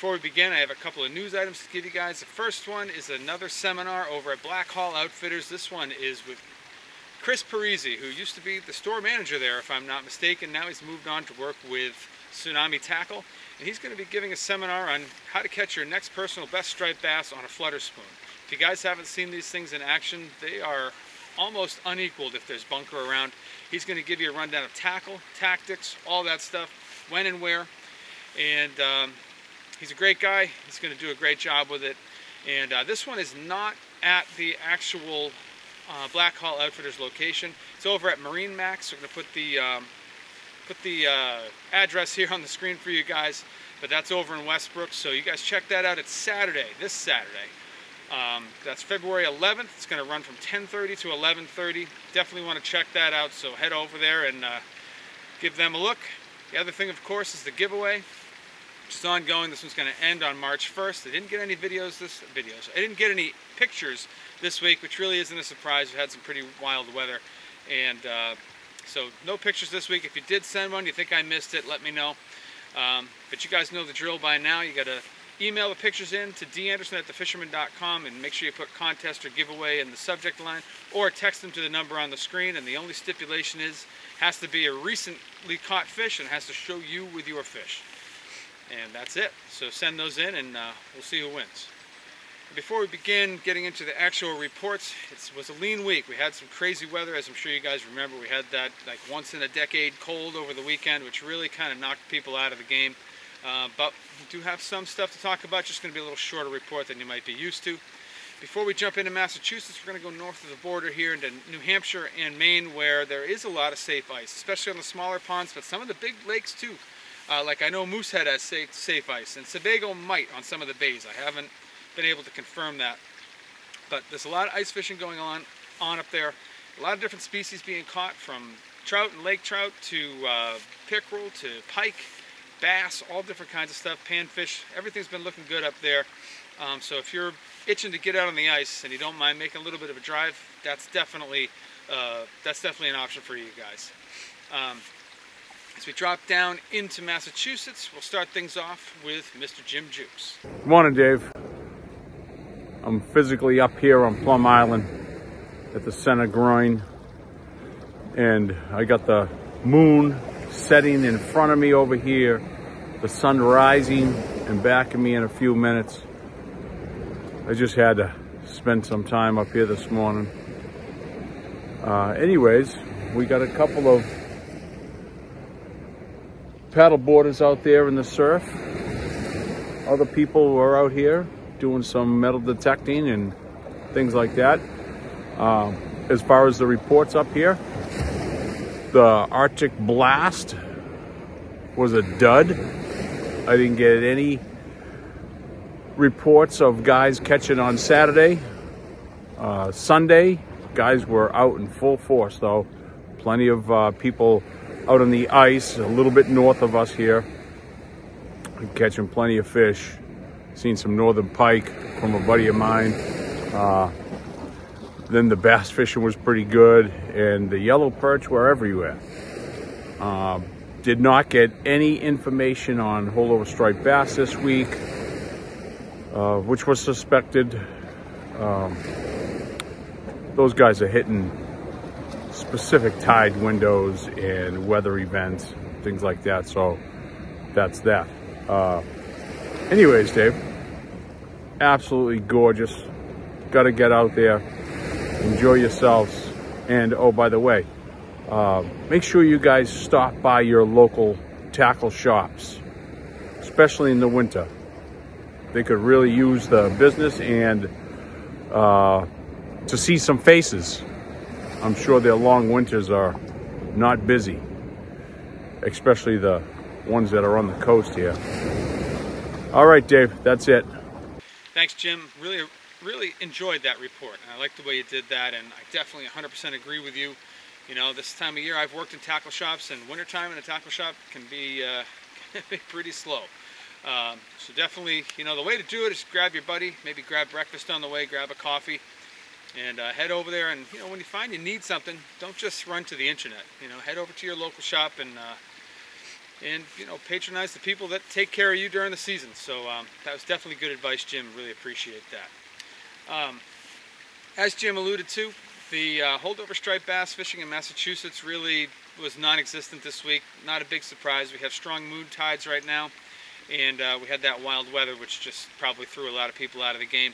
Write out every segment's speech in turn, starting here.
before we begin, I have a couple of news items to give you guys. The first one is another seminar over at Black Hall Outfitters. This one is with Chris Parisi, who used to be the store manager there, if I'm not mistaken. Now he's moved on to work with Tsunami Tackle, and he's going to be giving a seminar on how to catch your next personal best striped bass on a flutter spoon. If you guys haven't seen these things in action, they are almost unequaled if there's bunker around. He's going to give you a rundown of tackle, tactics, all that stuff, when and where. And um, he's a great guy. He's going to do a great job with it. And uh, this one is not at the actual uh, Black Hall Outfitters location. It's over at Marine Max. We're going to put the um, put the uh, address here on the screen for you guys. But that's over in Westbrook. So you guys check that out. It's Saturday, this Saturday. Um, that's February 11th. It's going to run from 10:30 to 11:30. Definitely want to check that out. So head over there and uh, give them a look. The other thing, of course, is the giveaway which is ongoing. This one's going to end on March 1st. I didn't get any videos this videos. I didn't get any pictures this week, which really isn't a surprise. We had some pretty wild weather, and uh, so no pictures this week. If you did send one, you think I missed it, let me know. Um, but you guys know the drill by now. You got to email the pictures in to danderson at thefisherman.com and make sure you put contest or giveaway in the subject line or text them to the number on the screen. And the only stipulation is has to be a recently caught fish and has to show you with your fish. And that's it. So send those in and uh, we'll see who wins. Before we begin getting into the actual reports, it was a lean week. We had some crazy weather, as I'm sure you guys remember. We had that like once in a decade cold over the weekend, which really kind of knocked people out of the game. Uh, but we do have some stuff to talk about, just going to be a little shorter report than you might be used to. Before we jump into Massachusetts, we're going to go north of the border here into New Hampshire and Maine, where there is a lot of safe ice, especially on the smaller ponds, but some of the big lakes too. Uh, like I know Moosehead has safe, safe ice, and Sebago might on some of the bays. I haven't been able to confirm that. But there's a lot of ice fishing going on, on up there. A lot of different species being caught from trout and lake trout to uh, pickerel to pike, bass, all different kinds of stuff, panfish. Everything's been looking good up there. Um, so if you're itching to get out on the ice and you don't mind making a little bit of a drive, that's definitely uh, that's definitely an option for you guys. Um, as we drop down into Massachusetts, we'll start things off with Mr. Jim Jukes. Good morning, Dave. I'm physically up here on Plum Island at the center groin, and I got the moon setting in front of me over here, the sun rising and back of me in a few minutes. I just had to spend some time up here this morning. Uh, anyways, we got a couple of paddle boarders out there in the surf. Other people are out here doing some metal detecting and things like that. Um, as far as the reports up here, the Arctic blast was a dud. I didn't get any reports of guys catching on Saturday. Uh, Sunday, guys were out in full force though. Plenty of uh, people out on the ice a little bit north of us here. Catching plenty of fish. Seen some northern pike from a buddy of mine. Uh, then the bass fishing was pretty good and the yellow perch were everywhere. Uh, did not get any information on holdover striped bass this week, uh, which was suspected. Um, those guys are hitting specific tide windows and weather events, things like that. So that's that. Uh, anyways, Dave, absolutely gorgeous. Got to get out there, enjoy yourselves. And oh, by the way, uh, make sure you guys stop by your local tackle shops, especially in the winter. They could really use the business and uh, to see some faces I'm sure their long winters are not busy, especially the ones that are on the coast here. All right, Dave, that's it. Thanks, Jim. Really, really enjoyed that report. I like the way you did that, and I definitely 100% agree with you. You know, this time of year, I've worked in tackle shops, and wintertime in a tackle shop can be, uh, can be pretty slow. Um, so definitely, you know, the way to do it is grab your buddy, maybe grab breakfast on the way, grab a coffee, and uh, head over there and you know when you find you need something don't just run to the internet you know head over to your local shop and uh, and you know patronize the people that take care of you during the season. So um, that was definitely good advice, Jim. Really appreciate that. Um, as Jim alluded to, the uh, holdover striped bass fishing in Massachusetts really was non-existent this week. Not a big surprise. We have strong moon tides right now, and uh, we had that wild weather, which just probably threw a lot of people out of the game.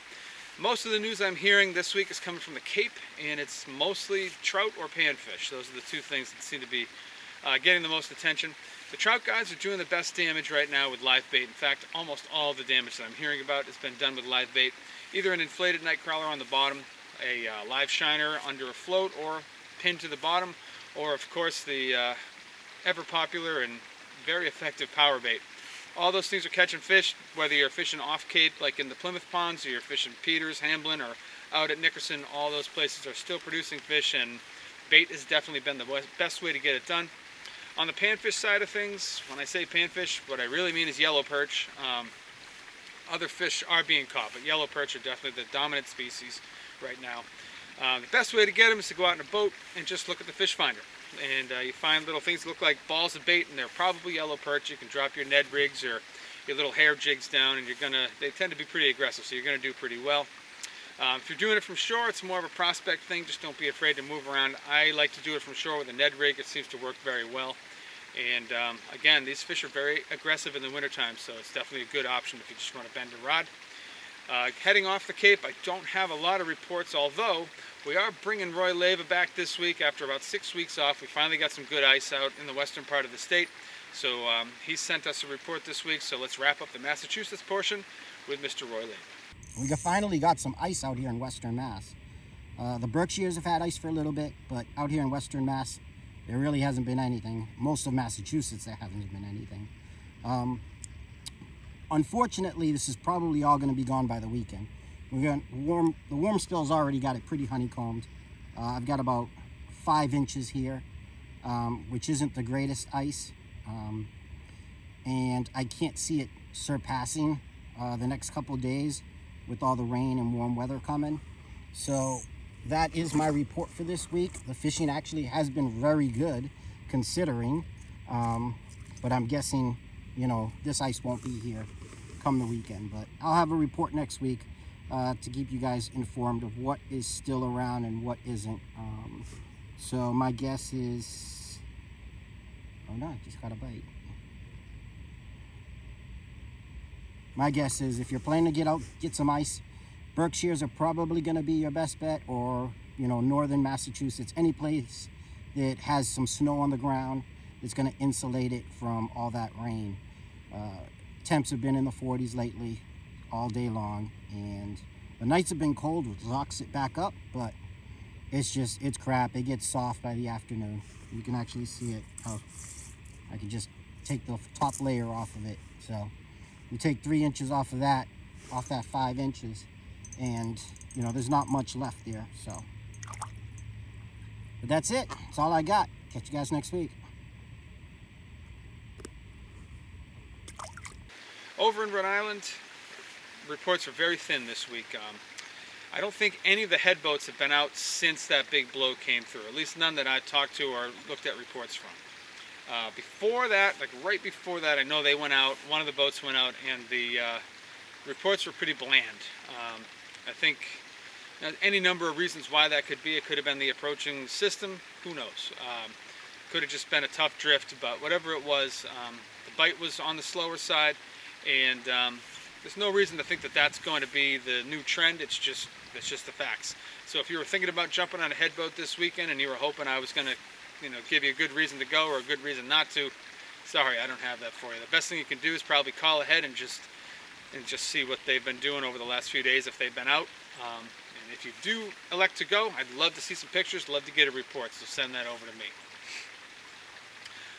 Most of the news I'm hearing this week is coming from the Cape, and it's mostly trout or panfish. Those are the two things that seem to be uh, getting the most attention. The trout guys are doing the best damage right now with live bait. In fact, almost all the damage that I'm hearing about has been done with live bait. Either an inflated night crawler on the bottom, a uh, live shiner under a float or pinned to the bottom, or of course the uh, ever popular and very effective power bait. All those things are catching fish, whether you're fishing off Cape like in the Plymouth ponds, or you're fishing Peters, Hamblin, or out at Nickerson, all those places are still producing fish and bait has definitely been the best way to get it done. On the panfish side of things, when I say panfish, what I really mean is yellow perch. Um, other fish are being caught, but yellow perch are definitely the dominant species right now. Uh, the best way to get them is to go out in a boat and just look at the fish finder and uh, you find little things that look like balls of bait and they're probably yellow perch. You can drop your Ned rigs or your little hair jigs down and you're gonna, they tend to be pretty aggressive, so you're gonna do pretty well. Um, if you're doing it from shore, it's more of a prospect thing. Just don't be afraid to move around. I like to do it from shore with a Ned rig. It seems to work very well. And um, again, these fish are very aggressive in the wintertime, so it's definitely a good option if you just want to bend a rod. Uh, heading off the Cape, I don't have a lot of reports, although we are bringing Roy Leva back this week after about six weeks off. We finally got some good ice out in the western part of the state. So um, he sent us a report this week. So let's wrap up the Massachusetts portion with Mr. Roy Leva. We finally got some ice out here in western Mass. Uh, the Berkshires have had ice for a little bit, but out here in western Mass, there really hasn't been anything. Most of Massachusetts, there hasn't been anything. Um, Unfortunately, this is probably all going to be gone by the weekend. We're going warm. The warm spill's already got it pretty honeycombed. Uh, I've got about five inches here, um, which isn't the greatest ice, um, and I can't see it surpassing uh, the next couple days with all the rain and warm weather coming. So that is my report for this week. The fishing actually has been very good considering, um, but I'm guessing, you know, this ice won't be here come the weekend. But I'll have a report next week uh, to keep you guys informed of what is still around and what isn't. Um, so my guess is, oh no, I just got a bite. My guess is if you're planning to get out, get some ice, Berkshires are probably going to be your best bet or, you know, northern Massachusetts, any place that has some snow on the ground that's going to insulate it from all that rain. Uh, temps have been in the 40s lately all day long and the nights have been cold which locks it back up but it's just it's crap. It gets soft by the afternoon. You can actually see it. Oh I can just take the top layer off of it. So you take three inches off of that off that five inches and you know there's not much left there so. But that's it. That's all I got. Catch you guys next week Over in Rhode Island, reports are very thin this week. Um, I don't think any of the head boats have been out since that big blow came through, at least none that I talked to or looked at reports from. Uh, before that, like right before that, I know they went out, one of the boats went out, and the uh, reports were pretty bland. Um, I think you any number of reasons why that could be. It could have been the approaching system, who knows. Um, could have just been a tough drift, but whatever it was, um, the bite was on the slower side and um, there's no reason to think that that's going to be the new trend. It's just it's just the facts. So if you were thinking about jumping on a headboat this weekend and you were hoping I was going to, you know, give you a good reason to go or a good reason not to, sorry, I don't have that for you. The best thing you can do is probably call ahead and just and just see what they've been doing over the last few days if they've been out. Um, and if you do elect to go, I'd love to see some pictures, love to get a report, so send that over to me.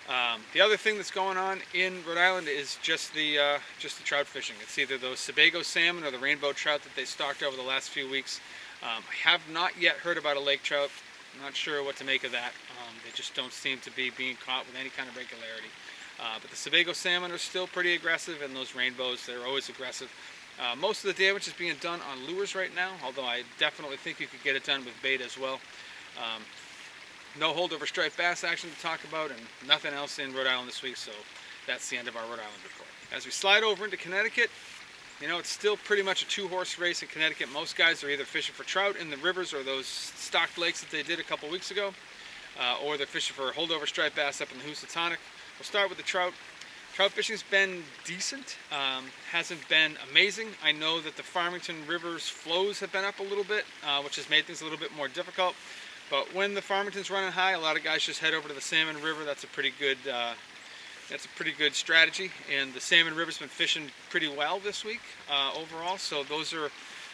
Um, the other thing that's going on in Rhode Island is just the uh, just the trout fishing. It's either those Sebago salmon or the rainbow trout that they stocked over the last few weeks. Um, I have not yet heard about a lake trout. I'm not sure what to make of that. Um, they just don't seem to be being caught with any kind of regularity. Uh, but the Sebago salmon are still pretty aggressive, and those rainbows, they're always aggressive. Uh, most of the damage is being done on lures right now, although I definitely think you could get it done with bait as well. Um, no holdover striped bass action to talk about and nothing else in Rhode Island this week. So that's the end of our Rhode Island report. As we slide over into Connecticut, you know, it's still pretty much a two-horse race in Connecticut. Most guys are either fishing for trout in the rivers or those stocked lakes that they did a couple weeks ago, uh, or they're fishing for holdover striped bass up in the Housatonic. We'll start with the trout. Trout fishing's been decent, um, hasn't been amazing. I know that the Farmington River's flows have been up a little bit, uh, which has made things a little bit more difficult. But when the Farmington's running high, a lot of guys just head over to the Salmon River. That's a pretty good uh, that's a pretty good strategy. And the Salmon River's been fishing pretty well this week uh, overall. So those are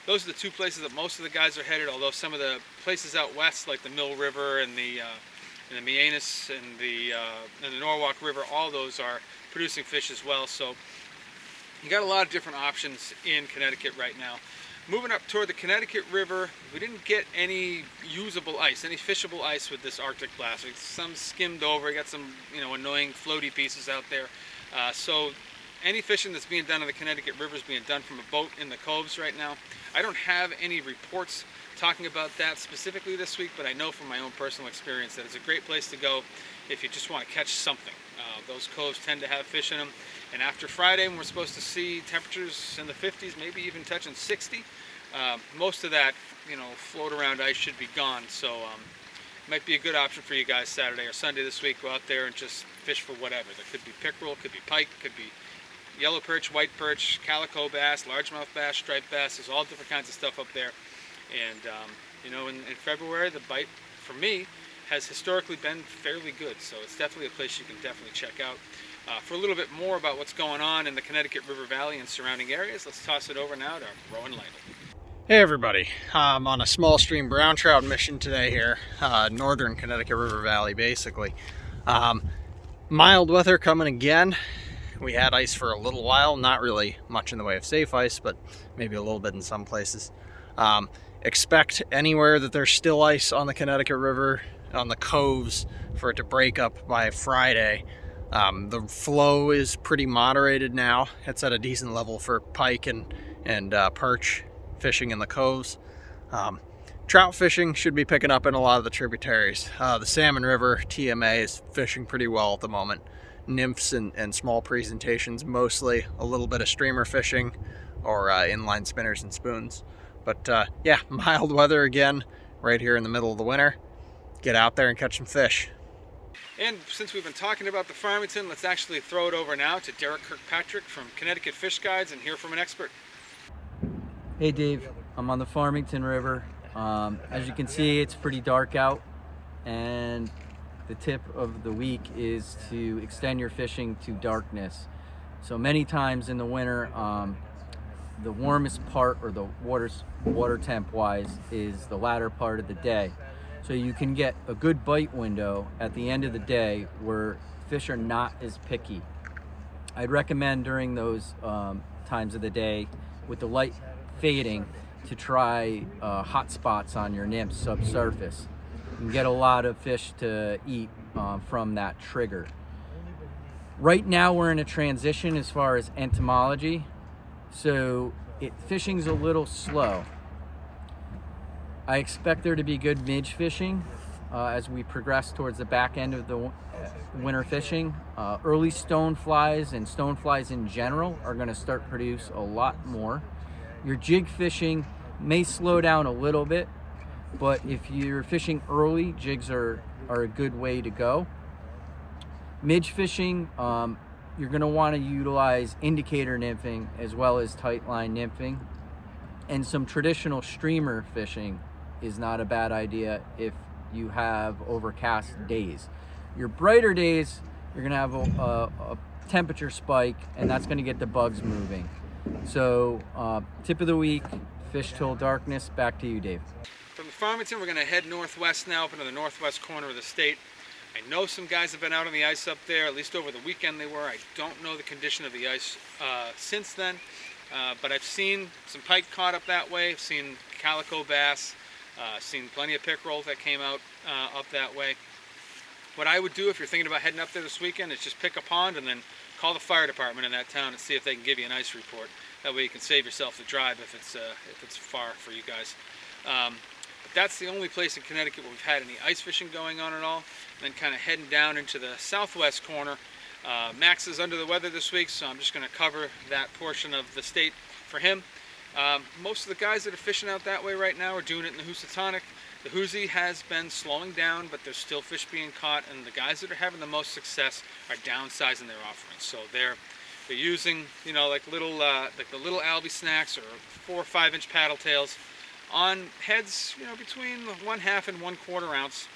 those are the two places that most of the guys are headed. Although some of the places out west, like the Mill River and the uh, and the Mianus and the uh, and the Norwalk River, all those are producing fish as well. So you got a lot of different options in Connecticut right now. Moving up toward the Connecticut River, we didn't get any usable ice, any fishable ice with this Arctic blast. Some skimmed over, we got some you know annoying floaty pieces out there. Uh, so any fishing that's being done in the Connecticut River is being done from a boat in the coves right now. I don't have any reports talking about that specifically this week, but I know from my own personal experience that it's a great place to go if you just want to catch something. Uh, those coves tend to have fish in them. And after Friday, when we're supposed to see temperatures in the 50s, maybe even touching 60, uh, most of that, you know, float around ice should be gone. So um, might be a good option for you guys Saturday or Sunday this week. Go out there and just fish for whatever. There could be pickerel, could be pike, could be yellow perch, white perch, calico bass, largemouth bass, striped bass. There's all different kinds of stuff up there. And, um, you know, in, in February, the bite, for me, has historically been fairly good. So it's definitely a place you can definitely check out. Uh, for a little bit more about what's going on in the Connecticut River Valley and surrounding areas, let's toss it over now to Rowan Lytle. Hey everybody, I'm on a small stream brown trout mission today here, uh, northern Connecticut River Valley basically. Um, mild weather coming again. We had ice for a little while, not really much in the way of safe ice, but maybe a little bit in some places. Um, expect anywhere that there's still ice on the Connecticut River, on the coves, for it to break up by Friday. Um, the flow is pretty moderated now. It's at a decent level for pike and, and uh, perch fishing in the coves. Um, trout fishing should be picking up in a lot of the tributaries. Uh, the Salmon River TMA is fishing pretty well at the moment. Nymphs and, and small presentations mostly, a little bit of streamer fishing or uh, inline spinners and spoons. But uh, yeah, mild weather again right here in the middle of the winter. Get out there and catch some fish. And since we've been talking about the Farmington, let's actually throw it over now to Derek Kirkpatrick from Connecticut Fish Guides and hear from an expert. Hey Dave, I'm on the Farmington River. Um, as you can see, it's pretty dark out and the tip of the week is to extend your fishing to darkness. So many times in the winter, um, the warmest part or the water's, water temp wise is the latter part of the day. So you can get a good bite window at the end of the day where fish are not as picky. I'd recommend during those um, times of the day with the light fading to try uh, hot spots on your nymph subsurface You can get a lot of fish to eat uh, from that trigger. Right now we're in a transition as far as entomology, so it, fishing's a little slow. I expect there to be good midge fishing uh, as we progress towards the back end of the winter fishing. Uh, early stone flies and stone flies in general are going to start produce a lot more. Your jig fishing may slow down a little bit, but if you're fishing early, jigs are, are a good way to go. Midge fishing, um, you're going to want to utilize indicator nymphing as well as tight line nymphing and some traditional streamer fishing is not a bad idea if you have overcast days. Your brighter days, you're gonna have a, a, a temperature spike and that's gonna get the bugs moving. So uh, tip of the week, fish till darkness. Back to you, Dave. From Farmington, we're gonna head northwest now, up into the northwest corner of the state. I know some guys have been out on the ice up there, at least over the weekend they were. I don't know the condition of the ice uh, since then, uh, but I've seen some pike caught up that way. I've seen calico bass, uh, seen plenty of pickerel that came out uh, up that way. What I would do if you're thinking about heading up there this weekend is just pick a pond and then call the fire department in that town and see if they can give you an ice report. That way you can save yourself the drive if it's uh, if it's far for you guys. Um, but that's the only place in Connecticut where we've had any ice fishing going on at all. And then kind of heading down into the southwest corner, Uh, Max is under the weather this week, so I'm just going to cover that portion of the state for him. Um, most of the guys that are fishing out that way right now are doing it in the Housatonic. The Housy has been slowing down, but there's still fish being caught, and the guys that are having the most success are downsizing their offerings. So they're they're using, you know, like little uh, like the little Albie Snax or four or five inch paddle tails on heads, you know, between one half and one quarter ounce.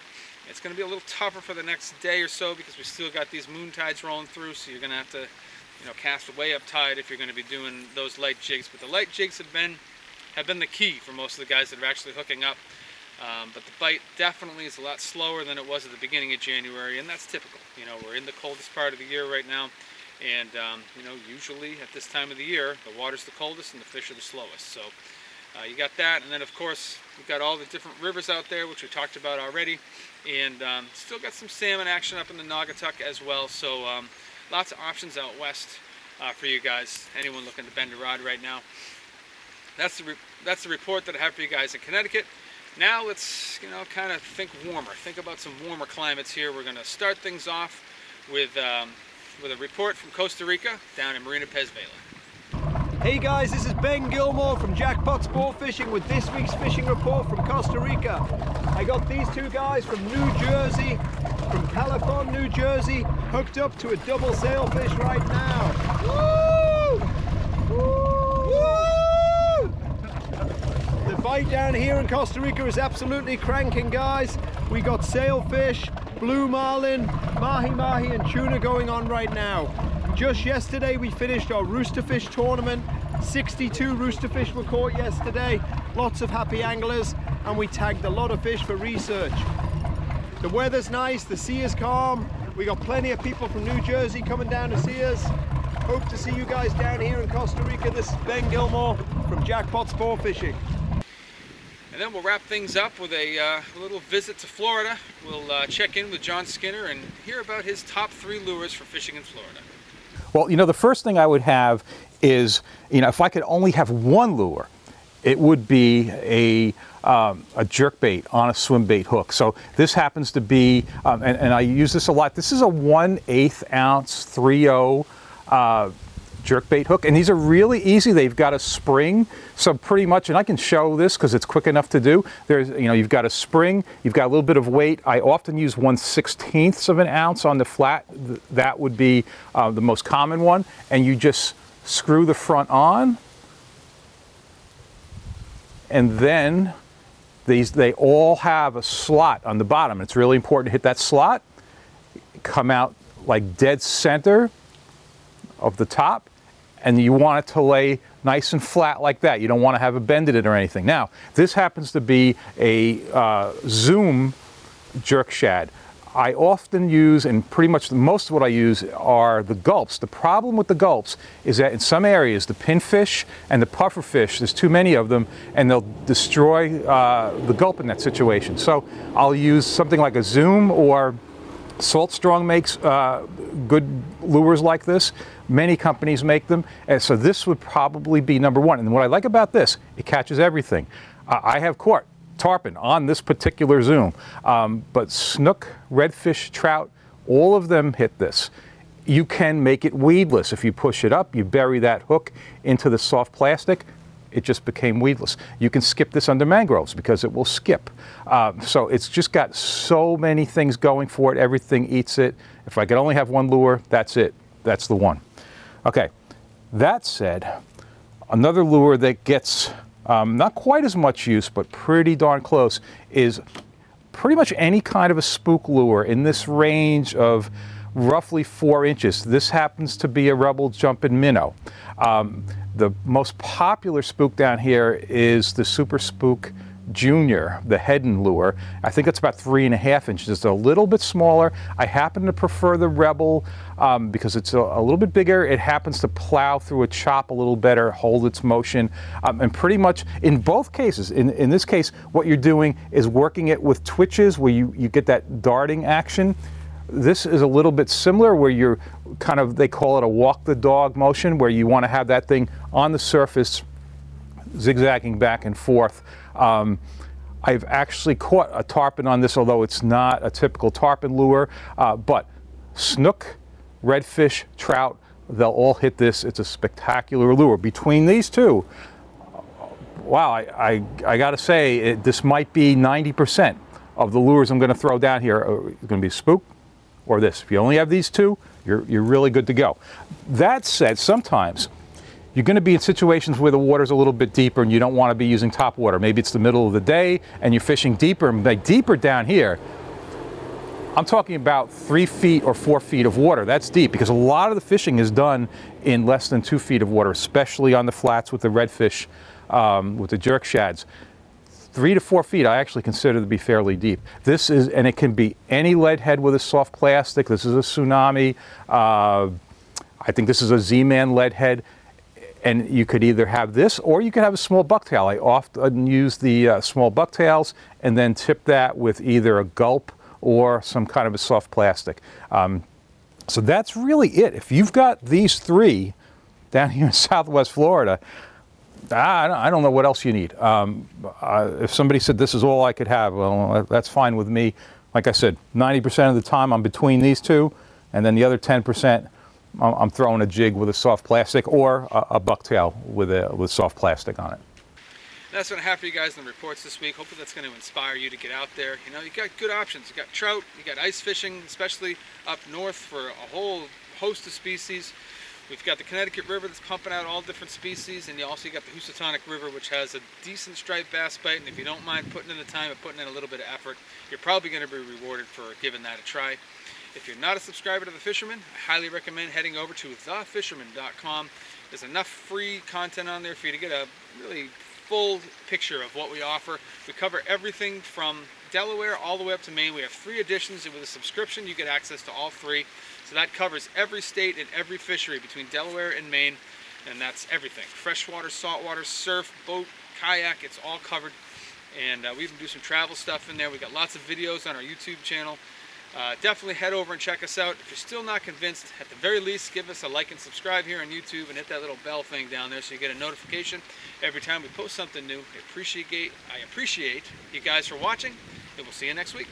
It's going to be a little tougher for the next day or so because we still got these moon tides rolling through, so you're going to have to, you know, cast way up tide if you're going to be doing those light jigs. But the light jigs have been have been the key for most of the guys that are actually hooking up. Um, but the bite definitely is a lot slower than it was at the beginning of January, and that's typical. You know, we're in the coldest part of the year right now, and um, you know, usually at this time of the year, the water's the coldest and the fish are the slowest. So uh, you got that, and then of course we've got all the different rivers out there, which we talked about already, and um, still got some salmon action up in the Naugatuck as well. So um, lots of options out west uh, for you guys. Anyone looking to bend a rod right now? That's the that's the report that I have for you guys in Connecticut. Now let's you know kind of think warmer. Think about some warmer climates here. We're going to start things off with um, with a report from Costa Rica down in Marina Pez Vela. Hey guys, this is Ben Gilmore from Jackpot Sport Fishing with this week's fishing report from Costa Rica. I got these two guys from New Jersey, from Califon, New Jersey, hooked up to a double sailfish right now. Woo! Woo! The bite down here in Costa Rica is absolutely cranking, guys. We got sailfish, blue marlin, mahi mahi, and tuna going on right now. Just yesterday, we finished our roosterfish tournament. 62 roosterfish were caught yesterday. Lots of happy anglers, and we tagged a lot of fish for research. The weather's nice, the sea is calm. We got plenty of people from New Jersey coming down to see us. Hope to see you guys down here in Costa Rica. This is Ben Gilmore from Jackpot Sport Fishing. And then we'll wrap things up with a uh, little visit to Florida. We'll uh, check in with John Skinner and hear about his top three lures for fishing in Florida. Well, you know, the first thing I would have is, you know, if I could only have one lure, it would be a, um, a jerk bait on a swim bait hook. So this happens to be, um, and, and, I use this a lot. This is a 1 8 ounce 3 uh, jerk bait hook, and these are really easy. They've got a spring, so pretty much, and I can show this because it's quick enough to do. There's, you know, you've got a spring, you've got a little bit of weight. I often use 1 16th of an ounce on the flat. That would be uh, the most common one, and you just screw the front on, and then these they all have a slot on the bottom. It's really important to hit that slot, come out like dead center of the top, and you want it to lay nice and flat like that. You don't want to have a bend in it or anything. Now, this happens to be a uh, zoom jerk shad. I often use, and pretty much most of what I use are the gulps. The problem with the gulps is that in some areas, the pinfish and the pufferfish, there's too many of them, and they'll destroy uh, the gulp in that situation. So I'll use something like a zoom or Salt Strong makes uh, good lures like this. Many companies make them. And so this would probably be number one. And what I like about this, it catches everything. Uh, I have caught tarpon on this particular zoom. Um, but snook, redfish, trout, all of them hit this. You can make it weedless. If you push it up, you bury that hook into the soft plastic, it just became weedless. You can skip this under mangroves because it will skip. Um, so it's just got so many things going for it. Everything eats it. If I could only have one lure, that's it. That's the one. Okay, that said, another lure that gets um, not quite as much use, but pretty darn close, is pretty much any kind of a spook lure in this range of roughly four inches. This happens to be a Rebel jumping minnow. Um, the most popular spook down here is the Super Spook Junior, the Heddon lure. I think it's about three and a half inches. It's a little bit smaller. I happen to prefer the Rebel um, because it's a, a, little bit bigger. It happens to plow through a chop a little better, hold its motion, um, and pretty much in both cases, in, in this case, what you're doing is working it with twitches where you, you get that darting action. This is a little bit similar where you're kind of, they call it a walk the dog motion, where you want to have that thing on the surface zigzagging back and forth. Um, I've actually caught a tarpon on this, although it's not a typical tarpon lure, uh, but snook, redfish, trout, they'll all hit this. It's a spectacular lure. Between these two, wow, I, I, I got to say, it, this might be 90% of the lures I'm to throw down here are going to be spook or this. If you only have these two, you're, you're really good to go. That said, sometimes you're going to be in situations where the water's a little bit deeper and you don't want to be using top water. Maybe it's the middle of the day and you're fishing deeper, like deeper down here. I'm talking about three feet or four feet of water. That's deep because a lot of the fishing is done in less than two feet of water, especially on the flats with the redfish, um, with the jerk shads. Three to four feet, I actually consider to be fairly deep. This is, and it can be any lead head with a soft plastic. This is a tsunami. Uh, I think this is a Z-Man lead head and you could either have this or you could have a small bucktail. I often use the uh, small bucktails and then tip that with either a gulp or some kind of a soft plastic. Um, so that's really it. If you've got these three down here in Southwest Florida, I don't know what else you need. Um, uh, if somebody said this is all I could have, well, that's fine with me. Like I said, 90% of the time I'm between these two, and then the other 10%, I'm throwing a jig with a soft plastic or a, a bucktail with a with soft plastic on it. That's what I have for you guys in the reports this week. Hopefully that's going to inspire you to get out there. You know, you got good options. You got trout, you got ice fishing, especially up north for a whole host of species. We've got the Connecticut River that's pumping out all different species, and you also got the Housatonic River, which has a decent striped bass bite. And if you don't mind putting in the time and putting in a little bit of effort, you're probably going to be rewarded for giving that a try. If you're not a subscriber to The Fisherman, I highly recommend heading over to thefisherman.com. There's enough free content on there for you to get a really full picture of what we offer. We cover everything from Delaware all the way up to Maine. We have three editions, and with a subscription, you get access to all three. So that covers every state and every fishery between Delaware and Maine, and that's everything. Freshwater, saltwater, surf, boat, kayak, it's all covered. And uh, we even do some travel stuff in there. We got lots of videos on our YouTube channel. Uh, definitely head over and check us out. If you're still not convinced, at the very least, give us a like and subscribe here on YouTube and hit that little bell thing down there so you get a notification every time we post something new. I appreciate, I appreciate you guys for watching, and we'll see you next week.